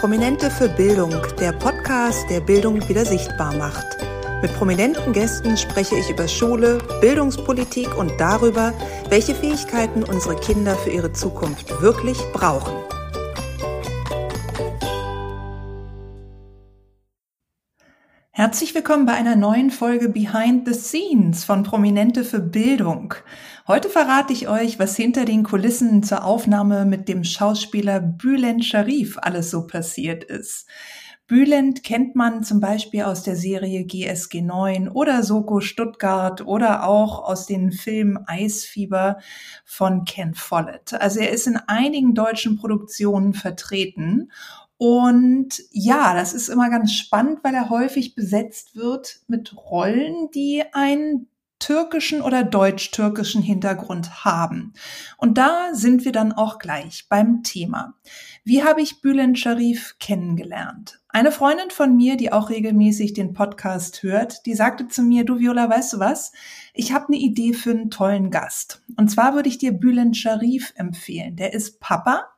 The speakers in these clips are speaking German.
Prominente für Bildung, der Podcast, der Bildung wieder sichtbar macht. Mit prominenten Gästen spreche ich über Schule, Bildungspolitik und darüber, welche Fähigkeiten unsere Kinder für ihre Zukunft wirklich brauchen. Herzlich willkommen bei einer neuen Folge Behind the Scenes von Prominente für Bildung. Heute verrate ich euch, was hinter den Kulissen zur Aufnahme mit dem Schauspieler Bülent Sharif alles so passiert ist. Bülent kennt man zum Beispiel aus der Serie GSG 9 oder Soko Stuttgart oder auch aus den Filmen Eisfieber von Ken Follett. Also er ist in einigen deutschen Produktionen vertreten und ja, das ist immer ganz spannend, weil er häufig besetzt wird mit Rollen, die einen türkischen oder deutsch-türkischen Hintergrund haben. Und da sind wir dann auch gleich beim Thema. Wie habe ich Bülent Sharif kennengelernt? Eine Freundin von mir, die auch regelmäßig den Podcast hört, die sagte zu mir, du Viola, weißt du was? Ich habe eine Idee für einen tollen Gast. Und zwar würde ich dir Bülent Sharif empfehlen. Der ist Papa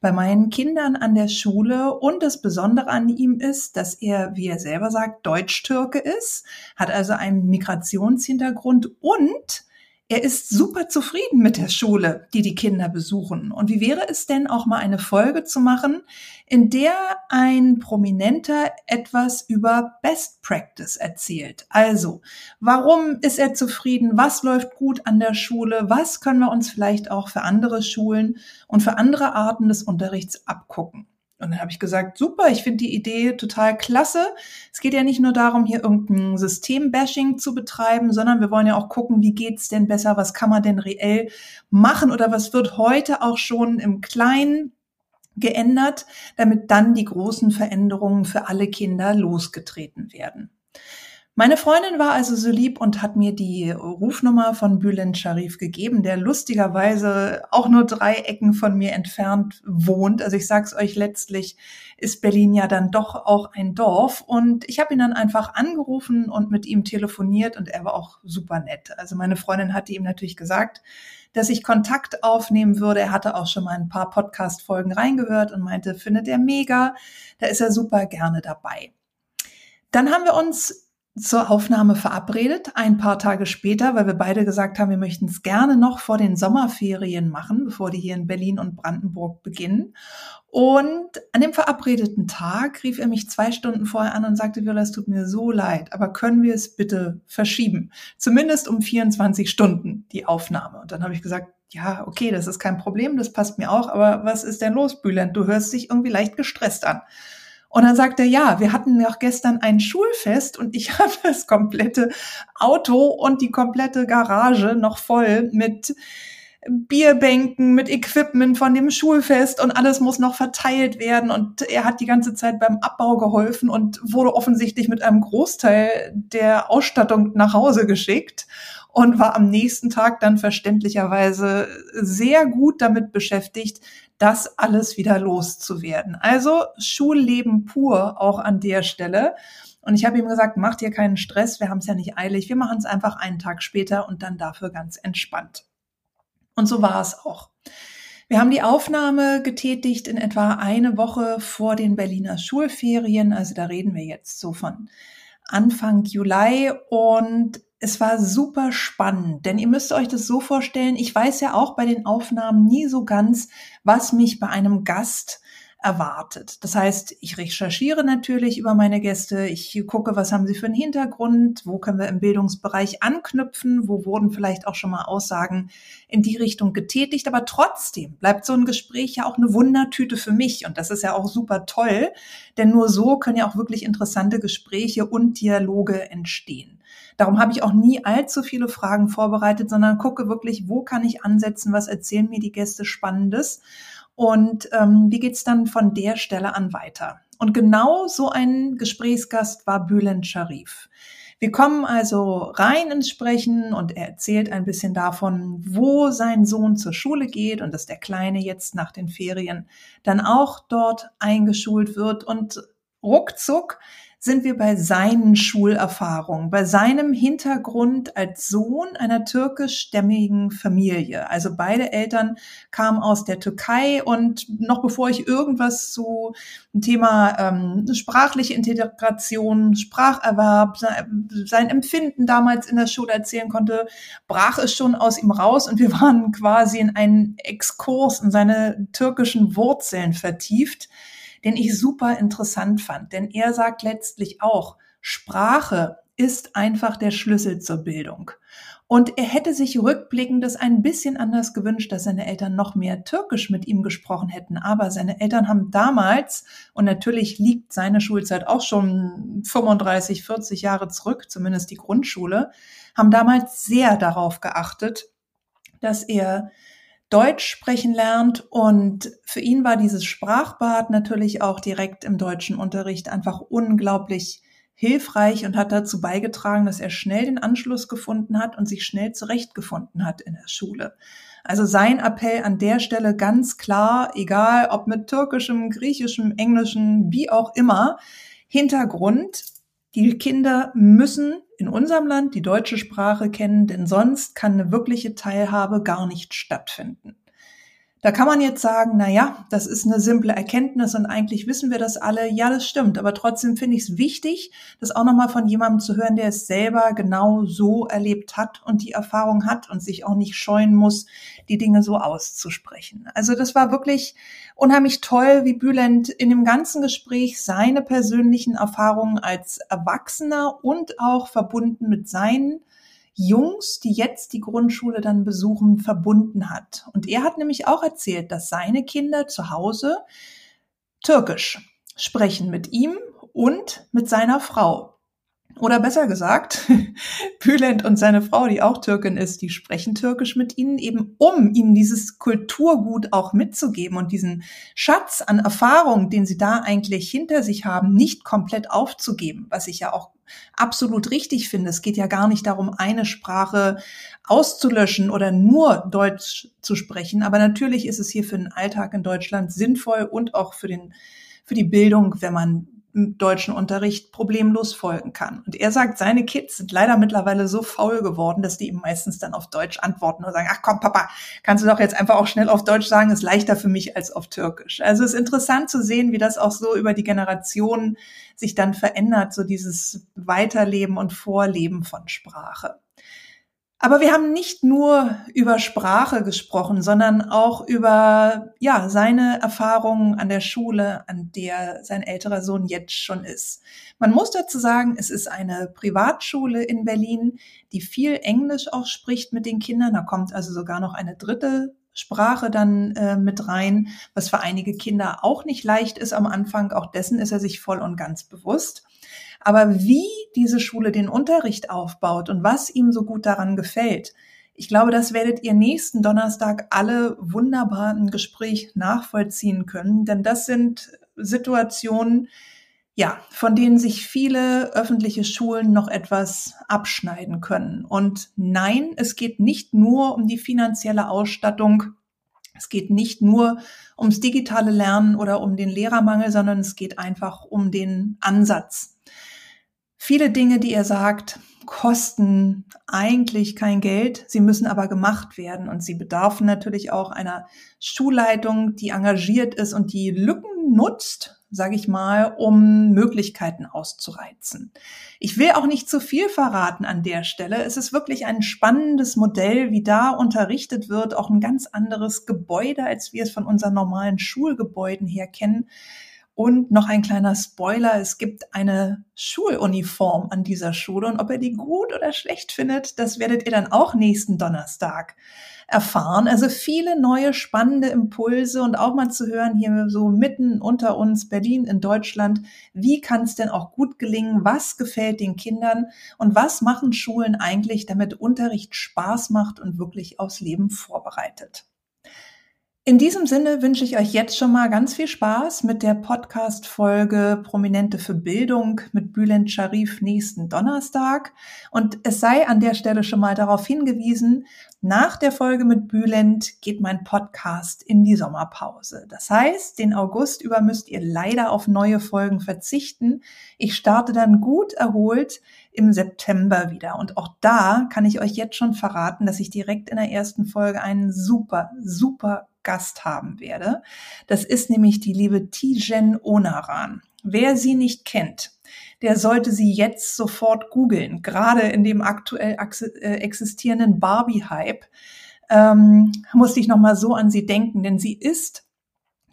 bei meinen Kindern an der Schule. Und das Besondere an ihm ist, dass er, wie er selber sagt, Deutsch-Türke ist, hat also einen Migrationshintergrund und er ist super zufrieden mit der Schule, die die Kinder besuchen. Und wie wäre es denn auch mal eine Folge zu machen, in der ein Prominenter etwas über Best Practice erzählt? Also, warum ist er zufrieden? Was läuft gut an der Schule? Was können wir uns vielleicht auch für andere Schulen und für andere Arten des Unterrichts abgucken? Und dann habe ich gesagt, super, ich finde die Idee total klasse. Es geht ja nicht nur darum, hier irgendein Systembashing zu betreiben, sondern wir wollen ja auch gucken, wie geht's denn besser, was kann man denn reell machen oder was wird heute auch schon im Kleinen geändert, damit dann die großen Veränderungen für alle Kinder losgetreten werden. Meine Freundin war also so lieb und hat mir die Rufnummer von Bülent Sharif gegeben, der lustigerweise auch nur drei Ecken von mir entfernt wohnt. Also ich sag's euch, letztlich ist Berlin ja dann doch auch ein Dorf. Und ich habe ihn dann einfach angerufen und mit ihm telefoniert und er war auch super nett. Also meine Freundin hatte ihm natürlich gesagt, dass ich Kontakt aufnehmen würde. Er hatte auch schon mal ein paar Podcast-Folgen reingehört und meinte, findet er mega, da ist er super gerne dabei. Dann haben wir uns zur Aufnahme verabredet, ein paar Tage später, weil wir beide gesagt haben, wir möchten es gerne noch vor den Sommerferien machen, bevor die hier in Berlin und Brandenburg beginnen. Und an dem verabredeten Tag rief er mich zwei Stunden vorher an und sagte, Viola, es tut mir so leid, aber können wir es bitte verschieben? Zumindest um 24 Stunden die Aufnahme. Und dann habe ich gesagt, ja, okay, das ist kein Problem, das passt mir auch, aber was ist denn los, Bülent? Du hörst dich irgendwie leicht gestresst an. Und dann sagt er, ja, wir hatten ja gestern ein Schulfest und ich habe das komplette Auto und die komplette Garage noch voll mit Bierbänken, mit Equipment von dem Schulfest und alles muss noch verteilt werden. Und er hat die ganze Zeit beim Abbau geholfen und wurde offensichtlich mit einem Großteil der Ausstattung nach Hause geschickt und war am nächsten Tag dann verständlicherweise sehr gut damit beschäftigt, das alles wieder loszuwerden. Also Schulleben pur auch an der Stelle. Und ich habe ihm gesagt, mach dir keinen Stress, wir haben es ja nicht eilig, wir machen es einfach einen Tag später und dann dafür ganz entspannt. Und so war es auch. Wir haben die Aufnahme getätigt in etwa eine Woche vor den Berliner Schulferien, also da reden wir jetzt so von Anfang Juli und es war super spannend, denn ihr müsst euch das so vorstellen, ich weiß ja auch bei den Aufnahmen nie so ganz, was mich bei einem Gast erwartet. Das heißt, ich recherchiere natürlich über meine Gäste, ich gucke, was haben sie für einen Hintergrund, wo können wir im Bildungsbereich anknüpfen, wo wurden vielleicht auch schon mal Aussagen in die Richtung getätigt, aber trotzdem bleibt so ein Gespräch ja auch eine Wundertüte für mich und das ist ja auch super toll, denn nur so können ja auch wirklich interessante Gespräche und Dialoge entstehen. Darum habe ich auch nie allzu viele Fragen vorbereitet, sondern gucke wirklich, wo kann ich ansetzen, was erzählen mir die Gäste Spannendes und ähm, wie geht's dann von der Stelle an weiter. Und genau so ein Gesprächsgast war Bülent Sharif. Wir kommen also rein ins Sprechen und er erzählt ein bisschen davon, wo sein Sohn zur Schule geht und dass der Kleine jetzt nach den Ferien dann auch dort eingeschult wird und ruckzuck sind wir bei seinen Schulerfahrungen, bei seinem Hintergrund als Sohn einer türkischstämmigen Familie. Also beide Eltern kamen aus der Türkei und noch bevor ich irgendwas zu dem Thema ähm, sprachliche Integration, Spracherwerb, sein Empfinden damals in der Schule erzählen konnte, brach es schon aus ihm raus und wir waren quasi in einen Exkurs in seine türkischen Wurzeln vertieft den ich super interessant fand. Denn er sagt letztlich auch, Sprache ist einfach der Schlüssel zur Bildung. Und er hätte sich rückblickend das ein bisschen anders gewünscht, dass seine Eltern noch mehr Türkisch mit ihm gesprochen hätten. Aber seine Eltern haben damals, und natürlich liegt seine Schulzeit auch schon 35, 40 Jahre zurück, zumindest die Grundschule, haben damals sehr darauf geachtet, dass er Deutsch sprechen lernt. Und für ihn war dieses Sprachbad natürlich auch direkt im deutschen Unterricht einfach unglaublich hilfreich und hat dazu beigetragen, dass er schnell den Anschluss gefunden hat und sich schnell zurechtgefunden hat in der Schule. Also sein Appell an der Stelle ganz klar, egal ob mit türkischem, griechischem, englischem, wie auch immer, Hintergrund, Kinder müssen in unserem Land die deutsche Sprache kennen, denn sonst kann eine wirkliche Teilhabe gar nicht stattfinden. Da kann man jetzt sagen, na ja, das ist eine simple Erkenntnis und eigentlich wissen wir das alle. Ja, das stimmt. Aber trotzdem finde ich es wichtig, das auch nochmal von jemandem zu hören, der es selber genau so erlebt hat und die Erfahrung hat und sich auch nicht scheuen muss, die Dinge so auszusprechen. Also das war wirklich unheimlich toll, wie Bülent in dem ganzen Gespräch seine persönlichen Erfahrungen als Erwachsener und auch verbunden mit seinen Jungs, die jetzt die Grundschule dann besuchen, verbunden hat. Und er hat nämlich auch erzählt, dass seine Kinder zu Hause Türkisch sprechen mit ihm und mit seiner Frau. Oder besser gesagt, Bülent und seine Frau, die auch Türkin ist, die sprechen Türkisch mit ihnen, eben um ihnen dieses Kulturgut auch mitzugeben und diesen Schatz an Erfahrung, den sie da eigentlich hinter sich haben, nicht komplett aufzugeben, was ich ja auch absolut richtig finde. Es geht ja gar nicht darum, eine Sprache auszulöschen oder nur Deutsch zu sprechen. Aber natürlich ist es hier für den Alltag in Deutschland sinnvoll und auch für den, für die Bildung, wenn man deutschen Unterricht problemlos folgen kann. Und er sagt, seine Kids sind leider mittlerweile so faul geworden, dass die ihm meistens dann auf Deutsch antworten und sagen, ach komm, Papa, kannst du doch jetzt einfach auch schnell auf Deutsch sagen, ist leichter für mich als auf Türkisch. Also es ist interessant zu sehen, wie das auch so über die Generationen sich dann verändert, so dieses Weiterleben und Vorleben von Sprache. Aber wir haben nicht nur über Sprache gesprochen, sondern auch über, ja, seine Erfahrungen an der Schule, an der sein älterer Sohn jetzt schon ist. Man muss dazu sagen, es ist eine Privatschule in Berlin, die viel Englisch auch spricht mit den Kindern. Da kommt also sogar noch eine dritte Sprache dann äh, mit rein, was für einige Kinder auch nicht leicht ist am Anfang. Auch dessen ist er sich voll und ganz bewusst. Aber wie diese Schule den Unterricht aufbaut und was ihm so gut daran gefällt, ich glaube, das werdet ihr nächsten Donnerstag alle wunderbar im Gespräch nachvollziehen können, denn das sind Situationen, ja, von denen sich viele öffentliche Schulen noch etwas abschneiden können. Und nein, es geht nicht nur um die finanzielle Ausstattung. Es geht nicht nur ums digitale Lernen oder um den Lehrermangel, sondern es geht einfach um den Ansatz. Viele Dinge, die er sagt, kosten eigentlich kein Geld, sie müssen aber gemacht werden und sie bedarfen natürlich auch einer Schulleitung, die engagiert ist und die Lücken nutzt, sage ich mal, um Möglichkeiten auszureizen. Ich will auch nicht zu viel verraten an der Stelle. Es ist wirklich ein spannendes Modell, wie da unterrichtet wird, auch ein ganz anderes Gebäude, als wir es von unseren normalen Schulgebäuden her kennen. Und noch ein kleiner Spoiler, es gibt eine Schuluniform an dieser Schule und ob ihr die gut oder schlecht findet, das werdet ihr dann auch nächsten Donnerstag erfahren. Also viele neue spannende Impulse und auch mal zu hören hier so mitten unter uns Berlin in Deutschland. Wie kann es denn auch gut gelingen? Was gefällt den Kindern? Und was machen Schulen eigentlich, damit Unterricht Spaß macht und wirklich aufs Leben vorbereitet? In diesem Sinne wünsche ich euch jetzt schon mal ganz viel Spaß mit der Podcast-Folge Prominente für Bildung mit Bülent Sharif nächsten Donnerstag. Und es sei an der Stelle schon mal darauf hingewiesen, nach der Folge mit Bülent geht mein Podcast in die Sommerpause. Das heißt, den August über müsst ihr leider auf neue Folgen verzichten. Ich starte dann gut erholt im September wieder. Und auch da kann ich euch jetzt schon verraten, dass ich direkt in der ersten Folge einen super, super Gast haben werde. Das ist nämlich die liebe Tijen Onaran. Wer sie nicht kennt, der sollte sie jetzt sofort googeln, gerade in dem aktuell äh, existierenden Barbie-Hype. Ähm, musste ich nochmal so an sie denken, denn sie ist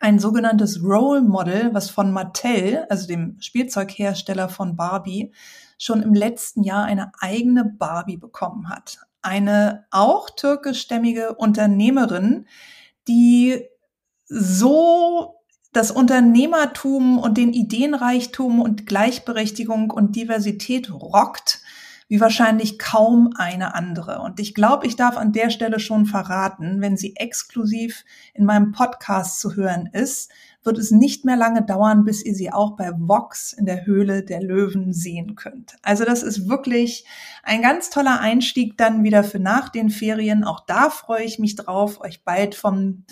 ein sogenanntes Role Model, was von Mattel, also dem Spielzeughersteller von Barbie, schon im letzten Jahr eine eigene Barbie bekommen hat. Eine auch türkischstämmige Unternehmerin, die so das Unternehmertum und den Ideenreichtum und Gleichberechtigung und Diversität rockt, wie wahrscheinlich kaum eine andere. Und ich glaube, ich darf an der Stelle schon verraten, wenn sie exklusiv in meinem Podcast zu hören ist, wird es nicht mehr lange dauern, bis ihr sie auch bei Vox in der Höhle der Löwen sehen könnt. Also das ist wirklich ein ganz toller Einstieg dann wieder für nach den Ferien. Auch da freue ich mich drauf, euch bald vom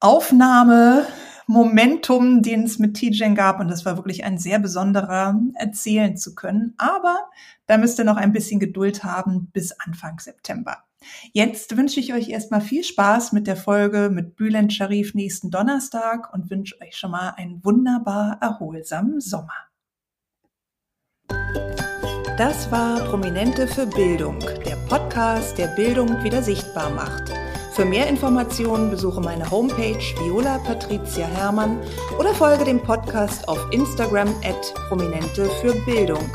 Aufnahme Momentum, den es mit TJ gab. Und das war wirklich ein sehr besonderer, erzählen zu können. Aber da müsst ihr noch ein bisschen Geduld haben bis Anfang September. Jetzt wünsche ich euch erstmal viel Spaß mit der Folge mit Bülent Sharif nächsten Donnerstag und wünsche euch schon mal einen wunderbar erholsamen Sommer. Das war Prominente für Bildung, der Podcast, der Bildung wieder sichtbar macht. Für mehr Informationen besuche meine Homepage Viola Patricia Hermann oder folge dem Podcast auf Instagram at Prominente für Bildung.